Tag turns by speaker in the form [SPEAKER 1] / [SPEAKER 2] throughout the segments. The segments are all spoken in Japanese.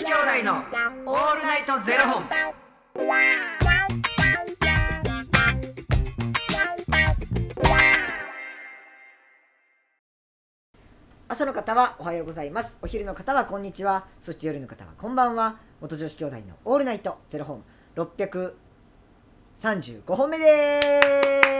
[SPEAKER 1] 子兄弟のオールナイトゼロ本。
[SPEAKER 2] 朝の方はおはようございます。お昼の方はこんにちは。そして夜の方はこんばんは。元女子兄弟のオールナイトゼロ本。635本目です。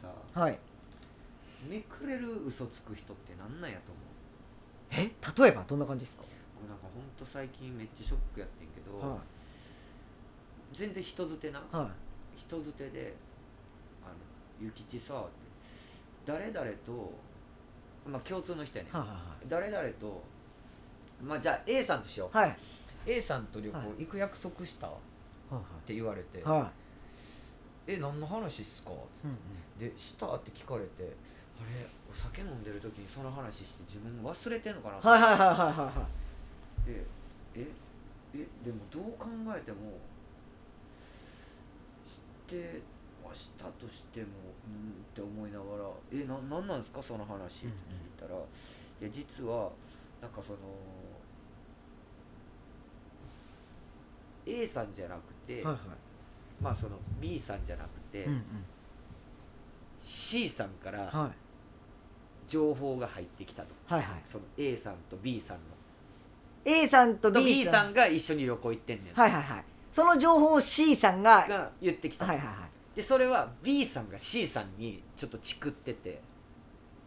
[SPEAKER 1] さ、
[SPEAKER 2] はい。
[SPEAKER 1] めくれる嘘つく人ってなんなんやと思う？
[SPEAKER 2] え？例えばどんな感じですか？
[SPEAKER 1] 僕なんかほんと最近めっちゃショックやってんけど、
[SPEAKER 2] は
[SPEAKER 1] 全然人づてな？
[SPEAKER 2] いはい。
[SPEAKER 1] 人づてで「あのゆきちさ」って誰々とまあ共通の人やね、
[SPEAKER 2] はい
[SPEAKER 1] 誰々とまあじゃあ A さんとしよう、
[SPEAKER 2] はい。はい
[SPEAKER 1] A さんと旅行
[SPEAKER 2] はい。
[SPEAKER 1] 行く約束した？っ
[SPEAKER 2] は
[SPEAKER 1] て言われて「
[SPEAKER 2] い。は
[SPEAKER 1] え何の話っすか?」
[SPEAKER 2] いうん
[SPEAKER 1] で「した?」って聞かれてあれお酒飲んでる時にその話して自分忘れてんのかなと
[SPEAKER 2] はいはいはいはいはいはい。
[SPEAKER 1] 思ってええでもどう考えても知ってはしたとしてもうんって思いながら「えななんなんですか？その話」って聞いたら「いや実はなんかその A さんじゃなくて、
[SPEAKER 2] はいはい
[SPEAKER 1] まあその B さんじゃなくて、
[SPEAKER 2] うんうん。
[SPEAKER 1] C さんから
[SPEAKER 2] はい。
[SPEAKER 1] 情報が入ってきたと。
[SPEAKER 2] はいはい。
[SPEAKER 1] その A さんと B さんの。
[SPEAKER 2] A さんと
[SPEAKER 1] と
[SPEAKER 2] B さん
[SPEAKER 1] が一緒に旅行行ってんねん、
[SPEAKER 2] はいはいはい。その情報を C さんがはい
[SPEAKER 1] が言ってきた、
[SPEAKER 2] はいはい
[SPEAKER 1] でそれは B さんが C さんにちょっとチクってて。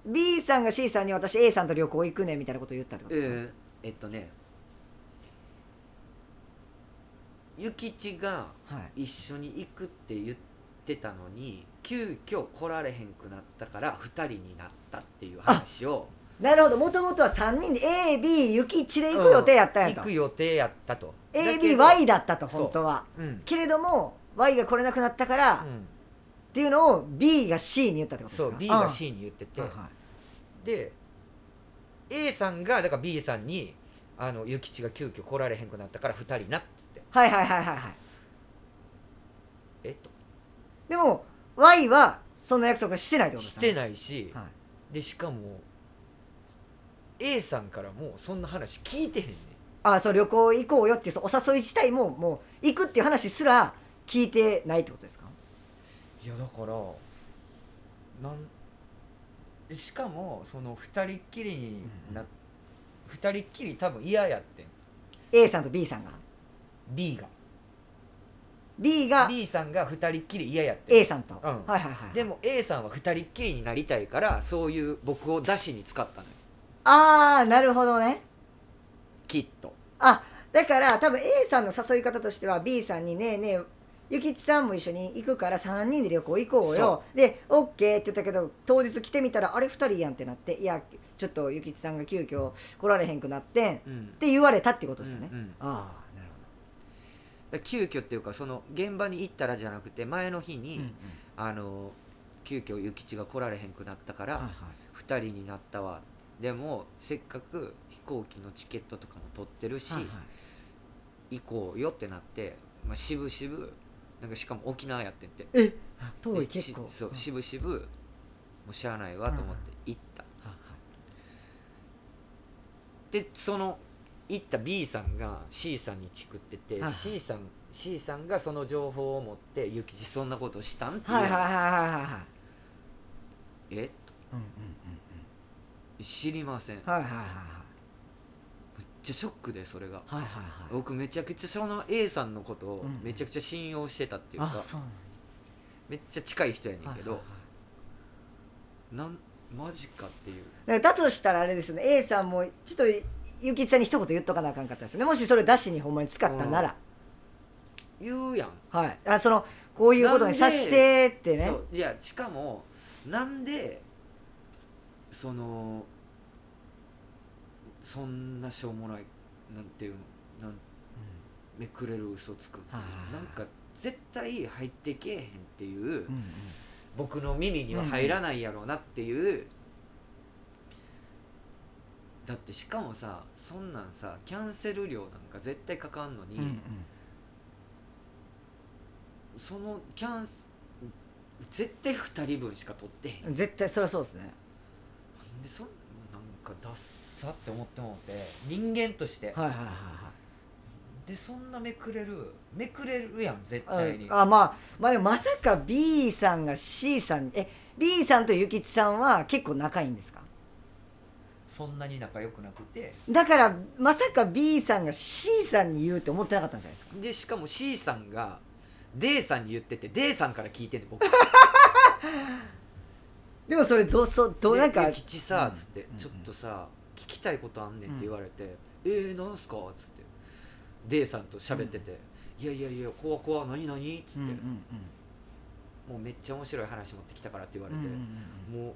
[SPEAKER 2] B さんが C さんに私 A さんと旅行行くねみたいなことを言ったってこと
[SPEAKER 1] う
[SPEAKER 2] ですか、
[SPEAKER 1] ん。えっとね諭吉が
[SPEAKER 2] はい。
[SPEAKER 1] 一緒に行くって言ってたのに急遽来られへんくなったから2人になったっていう話を。
[SPEAKER 2] なるほど。もともとは3人で AB ゆきちで行く予定やったんやと、
[SPEAKER 1] 行く予定やったと。
[SPEAKER 2] ABY だったと
[SPEAKER 1] そう。
[SPEAKER 2] 本当は。
[SPEAKER 1] うん、
[SPEAKER 2] けれども Y が来れなくなったから、っ
[SPEAKER 1] うん、
[SPEAKER 2] ていうのを B が C に言ったってことですか？
[SPEAKER 1] そう B が C に言ってて。
[SPEAKER 2] あはいはい。
[SPEAKER 1] で A さんがだから B さんに「あの諭吉が急遽来られへんくなったから2人な」っつって
[SPEAKER 2] はいはいはいはいはい「
[SPEAKER 1] えっ?」と。
[SPEAKER 2] でも Y はそんな約束してないってことです
[SPEAKER 1] して
[SPEAKER 2] い、
[SPEAKER 1] ないし、
[SPEAKER 2] はい、
[SPEAKER 1] でしかも A さんからもそんな話聞いてへんねん。
[SPEAKER 2] あそう旅行行こうよっていうそのお誘い自体ももう行くっていう話すら聞いてないってことですか？
[SPEAKER 1] いやだからなんしかもその2人っきりにな、
[SPEAKER 2] うん
[SPEAKER 1] 2人っきり多分嫌やってん。
[SPEAKER 2] A さんと B さんが
[SPEAKER 1] B が。
[SPEAKER 2] B が
[SPEAKER 1] B さんが2人っきり嫌やってん。
[SPEAKER 2] A さんと、
[SPEAKER 1] うん。
[SPEAKER 2] はいはいはい
[SPEAKER 1] でも A さんは2人っきりになりたいからそういう僕を出しに使ったのよ。
[SPEAKER 2] ああなるほどね。
[SPEAKER 1] きっと。
[SPEAKER 2] あだから多分 A さんの誘い方としては B さんに「ねえねえゆきちさんも一緒に行くから3人で旅行行こうよ」で「OK」って言ったけど当日来てみたら「あれ2人やん」ってなって「いやちょっとゆきちさんが急遽来られへんくなってん」っ
[SPEAKER 1] うん。
[SPEAKER 2] て言われたってことですよね、
[SPEAKER 1] うんうん
[SPEAKER 2] ああ
[SPEAKER 1] 急遽っていうかその現場に行ったらじゃなくて前の日に、
[SPEAKER 2] うんうん。
[SPEAKER 1] あの急遽諭吉が来られへんくなったから、
[SPEAKER 2] はいはい。
[SPEAKER 1] 2人になったわ。でもせっかく飛行機のチケットとかも取ってるし、
[SPEAKER 2] はいはい。
[SPEAKER 1] 行こうよってなって、まあ、渋々なんかしかも沖縄やってんて。
[SPEAKER 2] え遠
[SPEAKER 1] で
[SPEAKER 2] い結構。
[SPEAKER 1] しそう
[SPEAKER 2] はい
[SPEAKER 1] 渋々もうしゃあないわと思って行った、
[SPEAKER 2] はい。
[SPEAKER 1] でその行った B さんが C さんにチクってて、
[SPEAKER 2] はいはい。
[SPEAKER 1] C さん C さんがその情報を持って「ゆきちそんなことしたん?」って言う。
[SPEAKER 2] はいはいはいはいはいはい。
[SPEAKER 1] え？
[SPEAKER 2] うんうん
[SPEAKER 1] 知りません。めっ
[SPEAKER 2] うんはいはいはい。はい
[SPEAKER 1] ちゃショックでそれが。
[SPEAKER 2] はいはいはい。
[SPEAKER 1] 僕めちゃくちゃその A さんのことを
[SPEAKER 2] うん
[SPEAKER 1] めちゃくちゃ信用してたっていうか、
[SPEAKER 2] あそうなん
[SPEAKER 1] めっちゃ近い人やねんけど、
[SPEAKER 2] はいはいはい。
[SPEAKER 1] なんマジかっていう。
[SPEAKER 2] だとしたらあれですよね。A さんもちょっとゆきちさんに一言言っとかなあかんかったですよね。もしそれ出しにほんまに使ったなら、
[SPEAKER 1] 言うやん。
[SPEAKER 2] はい。あそのこういうことにさしてってね。
[SPEAKER 1] そういやしかもなんでそのそんなしょうもないなんていうのなんめくれる嘘つくっていう。なんか絶対入ってけえへんっていう、
[SPEAKER 2] うんうん。
[SPEAKER 1] 僕の耳には入らないやろうなっていう、だってしかもさそんなんさキャンセル料なんか絶対かかんのに、
[SPEAKER 2] うんうん。
[SPEAKER 1] そのキャンス絶対2人分しか取ってへん。
[SPEAKER 2] うん絶対そりゃそうですね。
[SPEAKER 1] でそんなんかダッサって思ってもうて人間として、
[SPEAKER 2] はいはいはいはい。
[SPEAKER 1] でそんなめくれるめくれるやん絶対に。
[SPEAKER 2] ああまあまあでもまさか B さんが C さんにえ B さんとゆきちさんは結構仲いいんですか？
[SPEAKER 1] そんなに仲良くなくて。
[SPEAKER 2] だからまさか B さんが C さんに言うって思ってなかったんじゃないですか？
[SPEAKER 1] でしかも C さんが D さんに言ってて D さんから聞いてんの僕。
[SPEAKER 2] でもそれどうそうどうなんか？
[SPEAKER 1] で吉さ」っつって、
[SPEAKER 2] うん
[SPEAKER 1] ちょっとさ聞きたいことあんねん」って言われて「えー、なんすか?」っつって。D さんと喋ってて「いやいやいや怖怖何何?」っつって、
[SPEAKER 2] うんうん
[SPEAKER 1] もうめっちゃ面白い話持ってきたからって言われて、
[SPEAKER 2] うんうんうん。
[SPEAKER 1] もう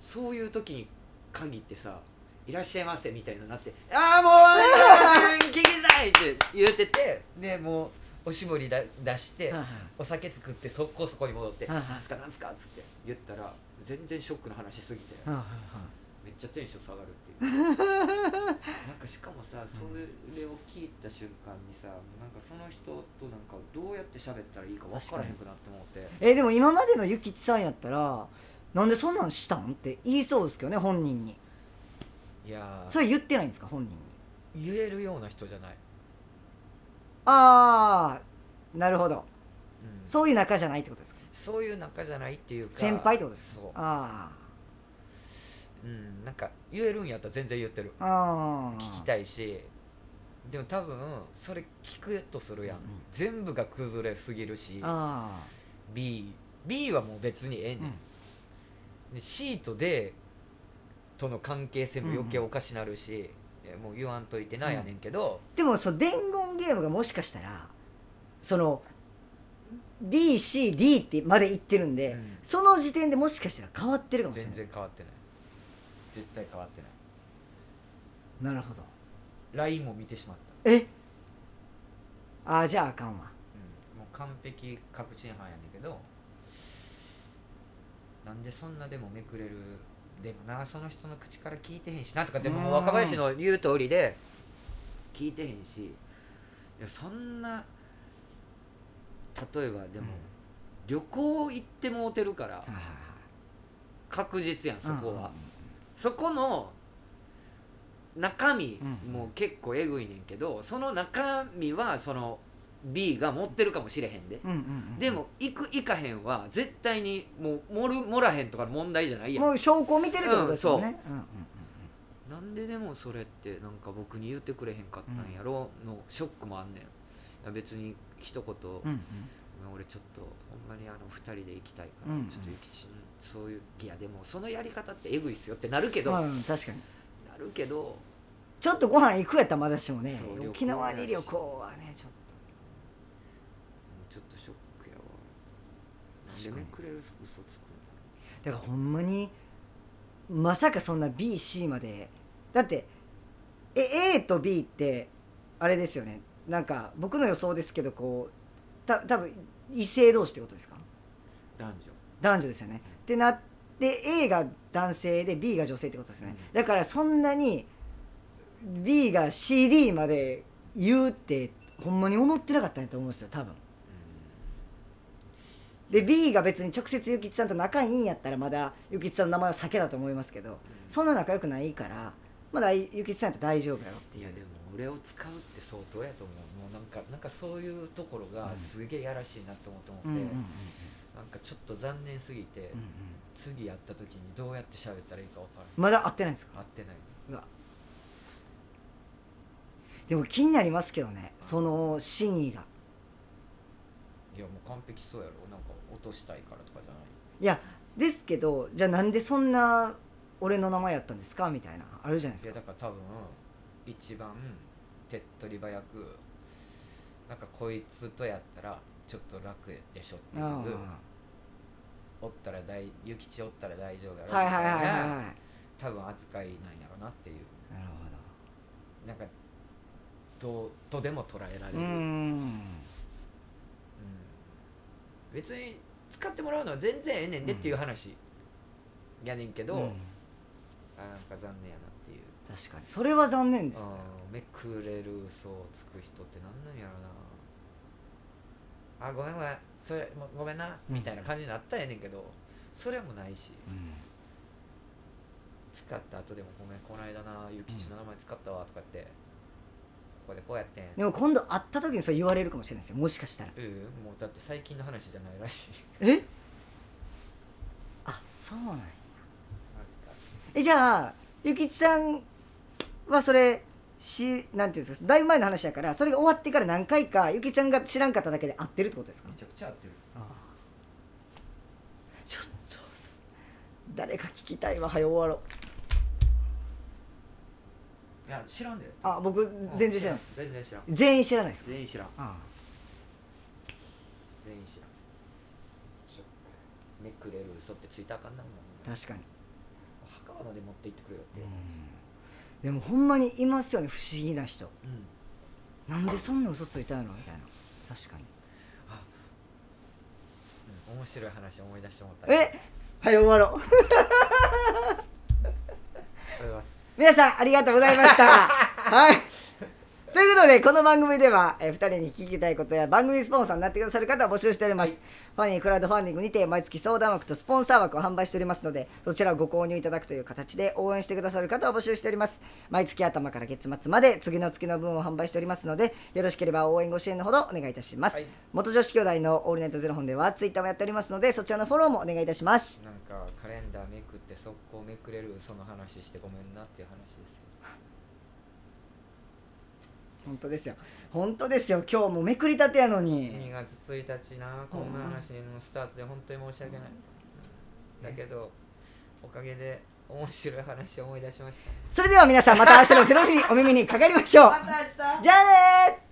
[SPEAKER 1] そういう時に限ってさ「いらっしゃいませ」みたいになって「ああもう聞きたい!」って言っててでもうおしぼりだ出して、お酒作って速攻そこに戻って「
[SPEAKER 2] はいはい
[SPEAKER 1] なんすかなんすか?」っつって言ったら全然ショックな話しすぎてめっちゃテンション下がるっていう。なんかしかもさそれを聞いた瞬間にさなんかその人となんかどうやって喋ったらいいか分からへんくなって思って。
[SPEAKER 2] えでも今までのゆきちさんやったらなんでそんなんしたん？って言いそうですけどね本人に
[SPEAKER 1] いやー。
[SPEAKER 2] それ言ってないんですか本人に？
[SPEAKER 1] 言えるような人じゃない、
[SPEAKER 2] ああなるほど。
[SPEAKER 1] うん。
[SPEAKER 2] そういう仲じゃないってことですか？
[SPEAKER 1] そういう仲じゃないっていうか
[SPEAKER 2] 先輩ってことです
[SPEAKER 1] そう。
[SPEAKER 2] あ
[SPEAKER 1] うんなんか言えるんやったら全然言ってる。
[SPEAKER 2] あああ
[SPEAKER 1] 聞きたいし。でも多分それ聞くとするやん、
[SPEAKER 2] うん
[SPEAKER 1] 全部が崩れすぎるし。
[SPEAKER 2] あ
[SPEAKER 1] B, B はもう別にええねん、で C と D との関係性も余計おかしなるし、いやもう言わんといてなやねんけど、
[SPEAKER 2] でもその伝言ゲームがもしかしたらその BCD ってまで言ってるんで、
[SPEAKER 1] うん。
[SPEAKER 2] その時点でもしかしたら変わってるかもしれ
[SPEAKER 1] 全
[SPEAKER 2] ない。
[SPEAKER 1] 然変わってない。絶対変わってない。
[SPEAKER 2] なるほど。
[SPEAKER 1] LINE も見てしまった、
[SPEAKER 2] え？ああじゃああかんわ。
[SPEAKER 1] うん、もう完璧確信犯やねんけどなんでそんなでもめくれるでもなその人の口から聞いてへんしなとかでも若林の言う通りで聞いてへんしいやそんな例えばでも、旅行行ってもうてるから確実やんそこは、そこの中身
[SPEAKER 2] うん
[SPEAKER 1] も結構えぐいねんけど、その中身はその B が持ってるかもしれへんで、
[SPEAKER 2] うんうんうん
[SPEAKER 1] でも行く行かへんは絶対にもう盛る盛らへんとかの問題じゃないやん。
[SPEAKER 2] もう証拠を見てるってことですよね、うんう。ん
[SPEAKER 1] なんででもそれってなんか僕に言ってくれへんかったんやろのショックもあんねん。いや別に一言、
[SPEAKER 2] うんうん。
[SPEAKER 1] 俺ちょっとほんまにあの2人で行きたいから、
[SPEAKER 2] うんうん。
[SPEAKER 1] ちょっとゆきちんそういういやでもそのやり方ってエグいっすよってなるけど、
[SPEAKER 2] うんうん確かに。
[SPEAKER 1] なるけど
[SPEAKER 2] ちょっとご飯行くやったらまだしもね
[SPEAKER 1] そう旅行
[SPEAKER 2] 沖縄に旅行はねちょっ
[SPEAKER 1] ちょっとショックやわ。なんでめくれる嘘つく
[SPEAKER 2] とだからほんまにまさかそんな BC まで。だってえ A と B ってあれですよね。なんか僕の予想ですけどこうた多分異性同士ってことですか？
[SPEAKER 1] 男女。
[SPEAKER 2] 男女ですよね。ってなって A が男性で B が女性ってことですね、
[SPEAKER 1] うん。
[SPEAKER 2] だからそんなに B が CD まで言うってほんまに思ってなかったんやと思うんですよ多分で B が別に直接ゆきちさんと仲いいんやったらまだゆきちさんの名前は避けだと思いますけどそんな仲良くないからまだゆきちさんやったら大丈夫やろっていう。
[SPEAKER 1] いやでも俺を使うって相当やと思う。もうなんかなんかそういうところがすげえやらしいなと思って。思って、
[SPEAKER 2] うんうんうんうん。
[SPEAKER 1] なんかちょっと残念すぎて、
[SPEAKER 2] うんうん
[SPEAKER 1] 次やった時にどうやって喋ったらいいか分から
[SPEAKER 2] まだ会ってないんですか？
[SPEAKER 1] ん合ってない。う
[SPEAKER 2] わ。でも気になりますけどねその真意が
[SPEAKER 1] いやもう完璧そうやろ。なんか落としたいからとかじゃない？
[SPEAKER 2] いやですけどじゃあなんでそんな俺の名前やったんですか？みたいなあるじゃないですか。
[SPEAKER 1] いやだから多分一番手っ取り早くなんかこいつとやったらちょっと楽でしょっていう
[SPEAKER 2] あ
[SPEAKER 1] おったら大諭吉おったら大丈夫やろ
[SPEAKER 2] あはいはいはいはい。
[SPEAKER 1] みたいな
[SPEAKER 2] はい
[SPEAKER 1] 多分扱いなんやろなっていう。
[SPEAKER 2] なるほど。
[SPEAKER 1] なんかどうとでも捉えられ
[SPEAKER 2] う
[SPEAKER 1] る、うん
[SPEAKER 2] ん
[SPEAKER 1] 別に使ってもらうのは全然ええねんでっていう話やねんけど、
[SPEAKER 2] うん。
[SPEAKER 1] あなんか残念やなっていう。
[SPEAKER 2] 確かに。それは残念ですね。
[SPEAKER 1] めくれる嘘をつく人ってなんなんやろな。あごめんごめん。それもごめんな。みたいな感じになったらええねんけどそれもないし。
[SPEAKER 2] うん。
[SPEAKER 1] 使った後でもごめんこの間なゆきちの名前使ったわとかってここでこうやってん。
[SPEAKER 2] でも今度会った時にそう言われるかもしれないですよ。もしかしたら。
[SPEAKER 1] うんもうだって最近の話じゃないらしい。
[SPEAKER 2] え？あそうなんや。
[SPEAKER 1] マジか
[SPEAKER 2] えじゃあゆきちさんはそれしなんていうんですかだいぶ前の話だからそれが終わってから何回かゆきちさんが知らんかっただけで会ってるってことですか？
[SPEAKER 1] めちゃくちゃ合ってる。
[SPEAKER 2] ちょっと誰か聞きたいわ早終わろう
[SPEAKER 1] いや知らんで。
[SPEAKER 2] あ僕全然知らない
[SPEAKER 1] 全然知らん。
[SPEAKER 2] 全員知らないです。
[SPEAKER 1] 全員知らん。
[SPEAKER 2] あ
[SPEAKER 1] 全員知らん。めくれる嘘ってついたらあかんなもん
[SPEAKER 2] 確かに。
[SPEAKER 1] 墓場まで持って行ってくれよって。
[SPEAKER 2] でもほんまにいますよね不思議な人。
[SPEAKER 1] うん、
[SPEAKER 2] なんでそんな嘘ついたの？みたいな。確かに。
[SPEAKER 1] うん、面白い話思い出してもらった。
[SPEAKER 2] え？早終わろう 皆さんありがとうございました。はいということでこの番組では、えー、2人に聞きたいことや番組スポンサーになってくださる方を募集しております、ファニークラウドファンディングにて毎月相談枠とスポンサー枠を販売しておりますのでそちらをご購入いただくという形で応援してくださる方を募集しております。毎月頭から月末まで次の月の分を販売しておりますのでよろしければ応援ご支援のほどお願いいたします、
[SPEAKER 1] はい。
[SPEAKER 2] 元女子兄弟のオールナイトゼロ本ではツイッターもやっておりますのでそちらのフォローもお願いいたします。
[SPEAKER 1] なんかカレンダーめくって速攻めくれる嘘の話してごめんなっていう話ですよ
[SPEAKER 2] 本当ですよ。本当ですよ。今日もめくりたてやのに。
[SPEAKER 1] 2月1日な。こんな話のスタートで本当に申し訳ない、だけどおかげで面白い話を思い出しました。
[SPEAKER 2] それでは皆さんまた明日の0時にお耳にかかりましょう。
[SPEAKER 1] た明日。
[SPEAKER 2] じゃあねー